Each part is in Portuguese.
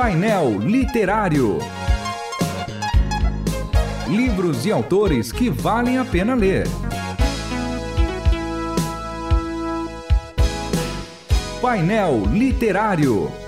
Painel Literário. Livros e autores que valem a pena ler. Painel Literário.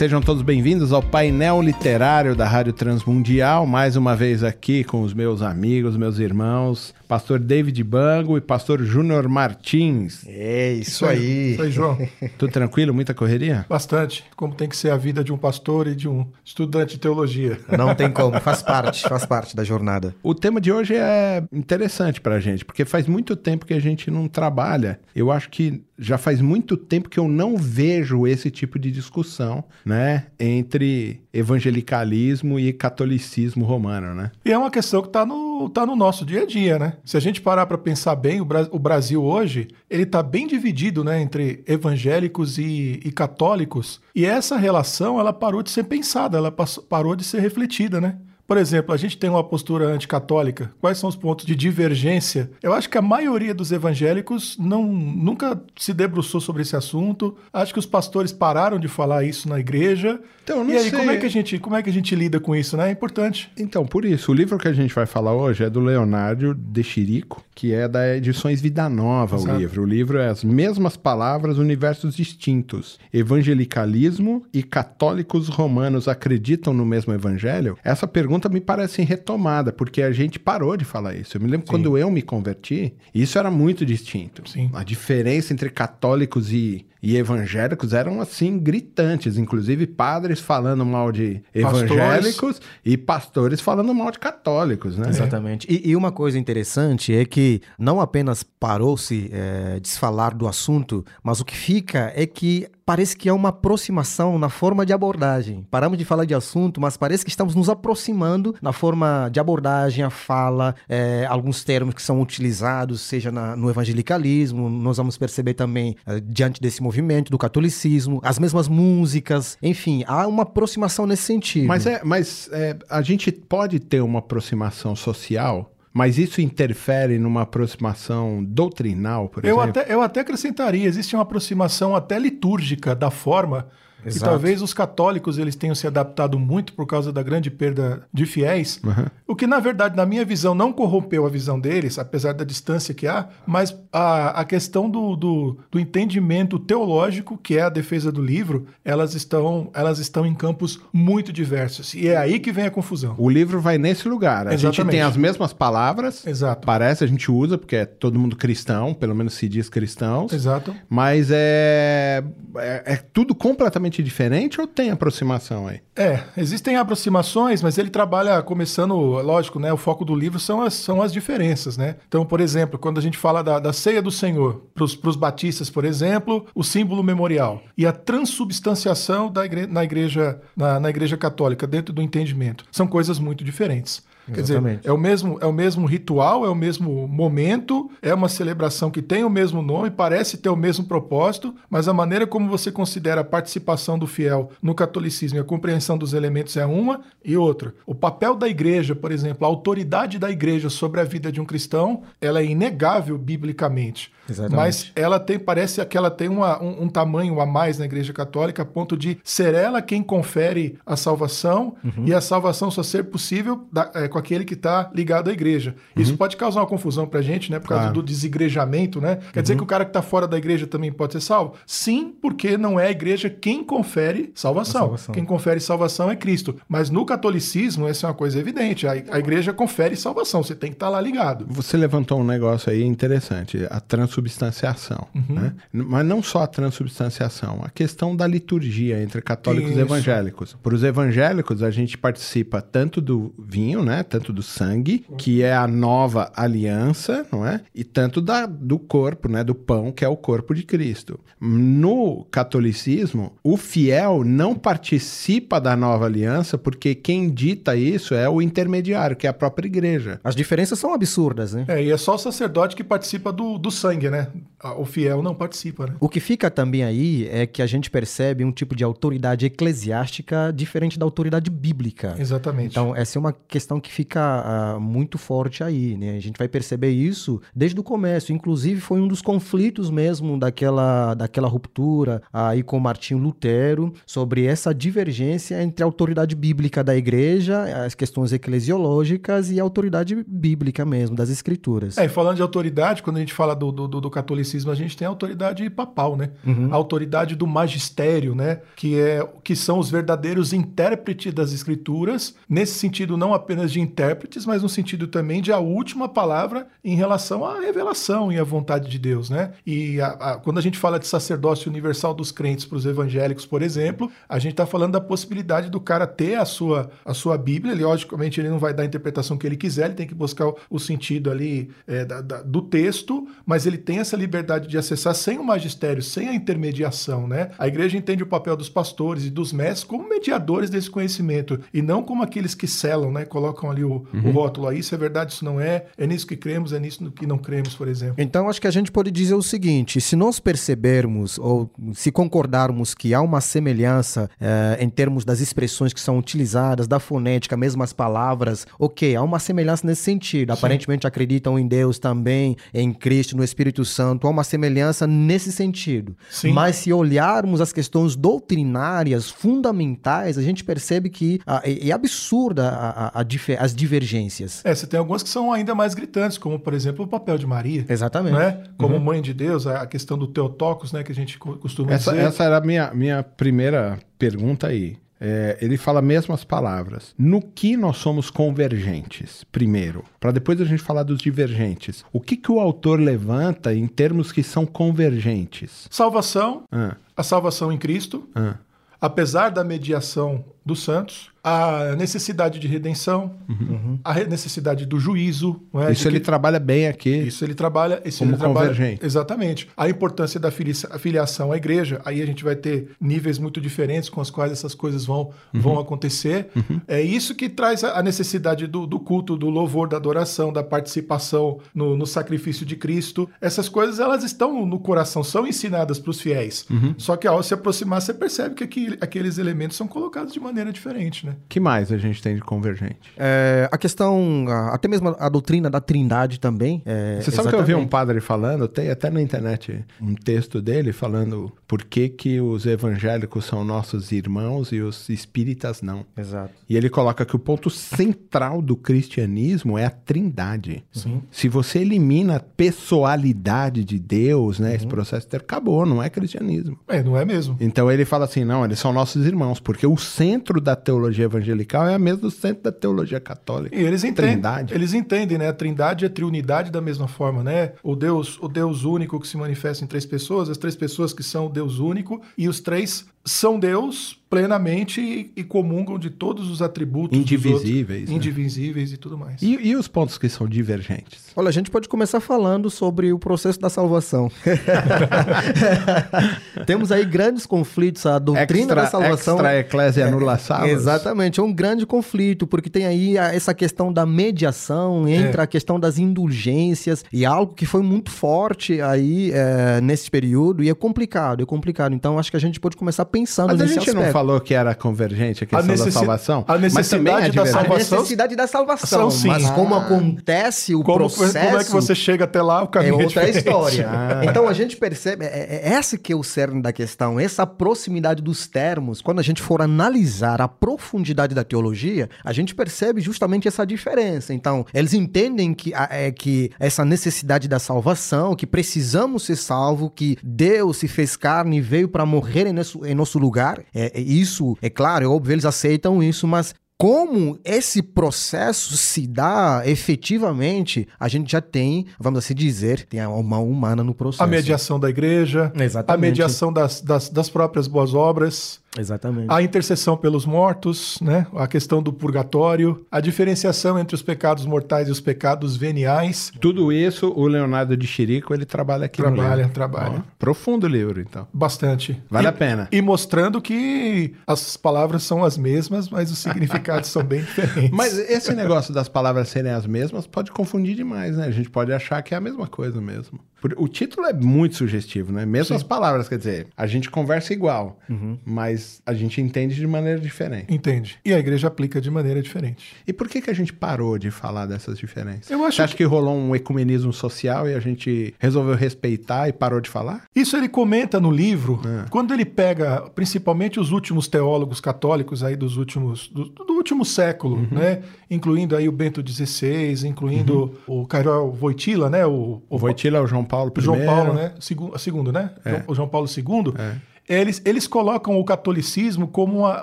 Sejam todos bem-vindos ao painel literário da Rádio Transmundial, mais uma vez aqui com os meus amigos, meus irmãos, pastor David Bango e pastor Júnior Martins. É isso aí. Isso aí, João. Tudo tranquilo? Muita correria? Bastante. Como tem que ser a vida de um pastor e de um estudante de teologia. Não tem como, faz parte, faz parte da jornada. O tema de hoje é interessante pra gente, porque faz muito tempo que a gente não trabalha. Eu acho que já faz muito tempo que eu não vejo esse tipo de discussão, né, entre evangelicalismo e catolicismo romano, né? E é uma questão que está no, tá no nosso dia a dia, né? Se a gente parar para pensar bem, o, Bra o, Brasil hoje, ele está bem dividido, né, entre evangélicos e, e, católicos. E essa relação, ela parou de ser pensada, ela parou de ser refletida, né? Por exemplo, a gente tem uma postura anticatólica. Quais são os pontos de divergência? Eu acho que a maioria dos evangélicos não, nunca se debruçou sobre esse assunto. Acho que os pastores pararam de falar isso na igreja. Então, e aí, sei. como é, que a gente, como é que a gente lida com isso, né? É importante. Então, por isso, o livro que a gente vai falar hoje é do Leonardo de Chirico, que é da Edições Vida Nova, Exato. o livro. O livro é as mesmas palavras, universos distintos. Evangelicalismo e católicos romanos acreditam no mesmo evangelho? Essa pergunta pergunta me parece retomada, porque a gente parou de falar isso. Eu me lembro Sim. quando eu me converti, isso era muito distinto. Sim. A diferença entre católicos e, e evangélicos eram assim gritantes, inclusive padres falando mal de evangélicos pastores. e pastores falando mal de católicos, né? Exatamente. E, e uma coisa interessante é que não apenas parou-se é, de se falar do assunto, mas o que fica é que parece que é uma aproximação na forma de abordagem. Paramos de falar de assunto, mas parece que estamos nos aproximando na forma de abordagem, a fala, é, alguns termos que são utilizados, seja na, no evangelicalismo, nós vamos perceber também é, diante desse movimento do catolicismo, as mesmas músicas, enfim, há uma aproximação nesse sentido. Mas, é, mas é, a gente pode ter uma aproximação social mas isso interfere numa aproximação doutrinal, por eu exemplo? Até, eu até acrescentaria, existe uma aproximação até litúrgica da forma Exato. E talvez os católicos eles tenham se adaptado muito por causa da grande perda de fiéis, uhum. o que na verdade, na minha visão, não corrompeu a visão deles, apesar da distância que há, mas a, a questão do, do, do entendimento teológico, que é a defesa do livro, elas estão, elas estão em campos muito diversos. E é aí que vem a confusão. O livro vai nesse lugar. A Exatamente. gente tem as mesmas palavras, Exato. parece, a gente usa, porque é todo mundo cristão, pelo menos se diz cristãos. Exato. Mas é, é, é tudo completamente completamente diferente ou tem aproximação aí? É, existem aproximações, mas ele trabalha começando, lógico, né? O foco do livro são as, são as diferenças, né? Então, por exemplo, quando a gente fala da, da ceia do Senhor, para os batistas, por exemplo, o símbolo memorial e a transubstanciação da igre na, igreja, na, na igreja católica, dentro do entendimento, são coisas muito diferentes. Quer Exatamente. dizer, é o, mesmo, é o mesmo ritual, é o mesmo momento, é uma celebração que tem o mesmo nome, parece ter o mesmo propósito, mas a maneira como você considera a participação do fiel no catolicismo e a compreensão dos elementos é uma e outra. O papel da igreja, por exemplo, a autoridade da igreja sobre a vida de um cristão, ela é inegável biblicamente. Exatamente. Mas ela tem, parece que ela tem uma, um, um, tamanho a mais na Igreja Católica, a ponto de ser ela quem confere a salvação uhum. e a salvação só ser possível da, é, com aquele que está ligado à igreja. Uhum. Isso pode causar uma confusão para a gente, né? Por causa claro. do desigrejamento, né? Quer uhum. dizer que o cara que está fora da igreja também pode ser salvo? Sim, porque não é a igreja quem confere salvação. salvação. Quem confere salvação é Cristo. Mas no catolicismo, essa é uma coisa evidente. A, a igreja confere salvação. Você tem que estar tá lá ligado. Você levantou um negócio aí interessante. A transubstanciação transubstanciação. Uhum. Né? Mas não só a transubstanciação, a questão da liturgia entre católicos Isso. e evangélicos. Para os evangélicos, a gente participa tanto do vinho, né? Tanto do sangue, que é a nova aliança, não é? e tanto da, do corpo, né? do pão, que é o corpo de Cristo. No catolicismo, o fiel não participa da nova aliança porque quem dita isso é o intermediário, que é a própria igreja. As diferenças são absurdas, né? É, e é só o sacerdote que participa do, do sangue, né? O fiel não participa. Né? O que fica também aí é que a gente percebe um tipo de autoridade eclesiástica diferente da autoridade bíblica. Exatamente. Então, essa é uma questão que fica uh, muito forte aí, né? A gente vai perceber isso desde o começo. Inclusive, foi um dos conflitos mesmo daquela, daquela ruptura aí com Martinho Lutero sobre essa divergência entre a autoridade bíblica da igreja, as questões eclesiológicas e a autoridade bíblica mesmo, das escrituras. É, e falando de autoridade, quando a gente fala do, do, do catolicismo, a gente tem a autoridade papal, né? Uhum. A autoridade do magistério, né? Que, é, que são os verdadeiros intérpretes das escrituras, nesse sentido não apenas de intérpretes, mas no sentido também de a última palavra em relação à revelação e à vontade de Deus, né? E a, a, quando a gente fala de sacerdócio universal dos crentes para os evangélicos, por exemplo, a gente está falando da possibilidade do cara ter a sua, a sua Bíblia, ele, logicamente ele não vai dar a interpretação que ele quiser, ele tem que buscar o, o sentido ali é, da, da, do texto, mas ele tem essa liberdade de acessar sem o magistério, sem a intermediação, né? A igreja entende o papel dos pastores e dos mestres como mediadores desse conhecimento e não como aqueles que selam, né? Colocam ali o, uhum. o rótulo, ah, isso é verdade, isso não é, é nisso que cremos, é nisso que não cremos, por exemplo. Então acho que a gente pode dizer o seguinte: se nós percebermos ou se concordarmos que há uma semelhança eh, em termos das expressões que são utilizadas, da fonética, mesmo as palavras, ok, há uma semelhança nesse sentido. Sim. Aparentemente acreditam em Deus também, em Cristo, no Espírito Santo, uma semelhança nesse sentido. Sim. Mas se olharmos as questões doutrinárias fundamentais, a gente percebe que ah, é, é, absurda a, a, a, as divergências. É, você tem algumas que são ainda mais gritantes, como por exemplo o papel de Maria. Exatamente. Né? Como uhum. mãe de Deus, a questão do Teotocos, né, que a gente costuma essa, dizer. Essa era a minha, minha primeira pergunta aí. É, ele fala mesmas palavras. No que nós somos convergentes, primeiro, para depois a gente falar dos divergentes. O que, que o autor levanta em termos que são convergentes? Salvação, ah. a salvação em Cristo, ah. apesar da mediação dos santos, a necessidade de redenção, uhum. a necessidade do juízo. É? Isso ele trabalha bem aqui. Isso ele trabalha. Isso como ele trabalha, convergente. Exatamente. A importância da filiação à igreja, aí a gente vai ter níveis muito diferentes com os quais essas coisas vão, uhum. vão acontecer. Uhum. É isso que traz a necessidade do, do, culto, do louvor, da adoração, da participação no, no, sacrifício de Cristo. Essas coisas elas estão no coração, são ensinadas para os fiéis. Uhum. Só que ao se aproximar, você percebe que aqui, aqueles elementos são colocados de maneira diferente, né? Que mais a gente tem de convergente? É, a questão, até mesmo a doutrina da trindade também. É, Você sabe exatamente. que eu vi um padre falando, tem até na internet um texto dele falando por que, que os evangélicos são nossos irmãos e os espíritas não. Exato. E ele coloca que o ponto central do cristianismo é a trindade. Sim. Se você elimina a pessoalidade de Deus, né, uhum. esse processo acabou, não é cristianismo. É, não é mesmo. Então ele fala assim, não, eles são nossos irmãos, porque o centro da teologia evangelical é a mesma do centro da teologia católica. E eles entendem, trindade. eles entendem, né? A trindade a triunidade da mesma forma, né? O Deus, o Deus único que se manifesta em três pessoas, as três pessoas que são o Deus único e os três são Deus plenamente e, e comungam de todos os atributos indivisíveis, outros, né? indivisíveis e tudo mais. E, e, os pontos que são divergentes? Olha, a gente pode começar falando sobre o processo da salvação. Temos aí grandes conflitos, a doutrina extra, da salvação. Extra eclésia anula é, Exatamente, é um grande conflito, porque tem aí essa questão da mediação, entra é. a questão das indulgências, e algo que foi muito forte aí é, nesse período, e é complicado, é complicado. Então acho que a gente pode começar pensando Mas nesse a gente aspecto. não falou que era convergente a questão a necessi... da salvação? A necessidade é da salvação. A necessidade da salvação. Sim. Mas ah. como acontece o como, processo... Como é que você chega até lá, o caminho é, é outra história. Ah. Então a gente percebe, é, é essa que é o cerne da questão, essa proximidade dos termos. Quando a gente for analisar a profundidade da teologia, a gente percebe justamente essa diferença. Então, eles entendem que, é, que essa necessidade da salvação, que precisamos ser salvos, que Deus se fez carne e veio para morrer em nosso, em nosso lugar. É, é, isso, é claro, é óbvio, eles aceitam isso, mas como esse processo se dá efetivamente, a gente já tem, vamos assim dizer, tem a alma humana no processo. A mediação da igreja, Exatamente. a mediação das, das, das próprias boas obras. Exatamente. A intercessão pelos mortos, né? a questão do purgatório, a diferenciação entre os pecados mortais e os pecados veniais. Tudo isso o Leonardo de Chirico ele trabalha aqui trabalha, no Trabalha, trabalha. Profundo livro, então. Bastante. Vale e, a pena. E mostrando que as palavras são as mesmas, mas os significados são bem diferentes. Mas esse negócio das palavras serem as mesmas pode confundir demais, né? A gente pode achar que é a mesma coisa mesmo. O título é muito sugestivo, né? Mesmo Sim. as palavras, quer dizer, a gente conversa igual, uhum. mas a gente entende de maneira diferente. Entende. E a igreja aplica de maneira diferente. E por que, que a gente parou de falar dessas diferenças? Eu acho Você acha que... que rolou um ecumenismo social e a gente resolveu respeitar e parou de falar? Isso ele comenta no livro, é. quando ele pega principalmente os últimos teólogos católicos aí dos últimos do, último século, uhum. né? Incluindo aí o Bento XVI, incluindo uhum. o Carol Voitila, né? O, o Voitila é o João Paulo I. João Paulo, né? Segundo, segundo né? É. O João Paulo II. É eles, eles colocam o catolicismo como uma,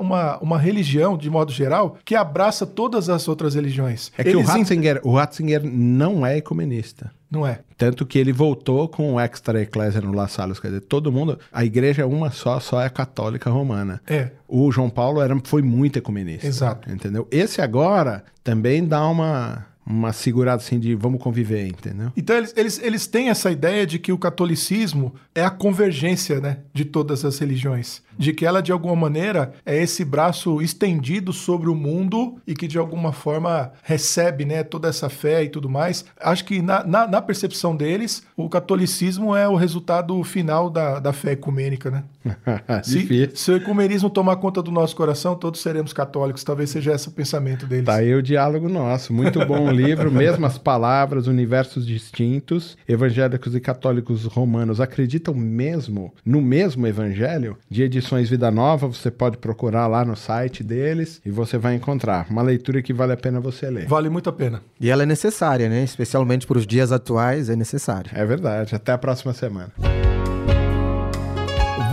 uma, uma, religião, de modo geral, que abraça todas as outras religiões. É que eles o Ratzinger, o Ratzinger não é ecumenista. Não é. Tanto que ele voltou com o extra eclésia no La Salle, quer dizer, todo mundo, a igreja é uma só, só é católica romana. É. O João Paulo era, foi muito ecumenista. Exato. Entendeu? Esse agora também dá uma uma segurada assim de vamos conviver, entendeu? Então eles, eles, eles têm essa ideia de que o catolicismo é a convergência né, de todas as religiões de que ela de alguma maneira é esse braço estendido sobre o mundo e que de alguma forma recebe né, toda essa fé e tudo mais. Acho que na, na, na percepção deles, o catolicismo é o resultado final da, da fé ecumênica, né? se, se, o ecumenismo tomar conta do nosso coração, todos seremos católicos. Talvez seja esse o pensamento deles. Tá aí o diálogo nosso. Muito bom livro, mesmas palavras, universos distintos. Evangélicos e católicos romanos acreditam mesmo no mesmo evangelho de Edições Vida Nova, você pode procurar lá no site deles e você vai encontrar. Uma leitura que vale a pena você ler. Vale muito a pena. E ela é necessária, né? Especialmente para os dias atuais, é necessária. É verdade. Até a próxima semana.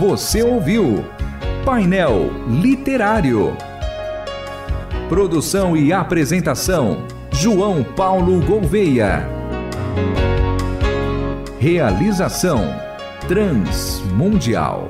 Você ouviu Painel Literário. Produção e apresentação: João Paulo Gouveia. Realização: Transmundial.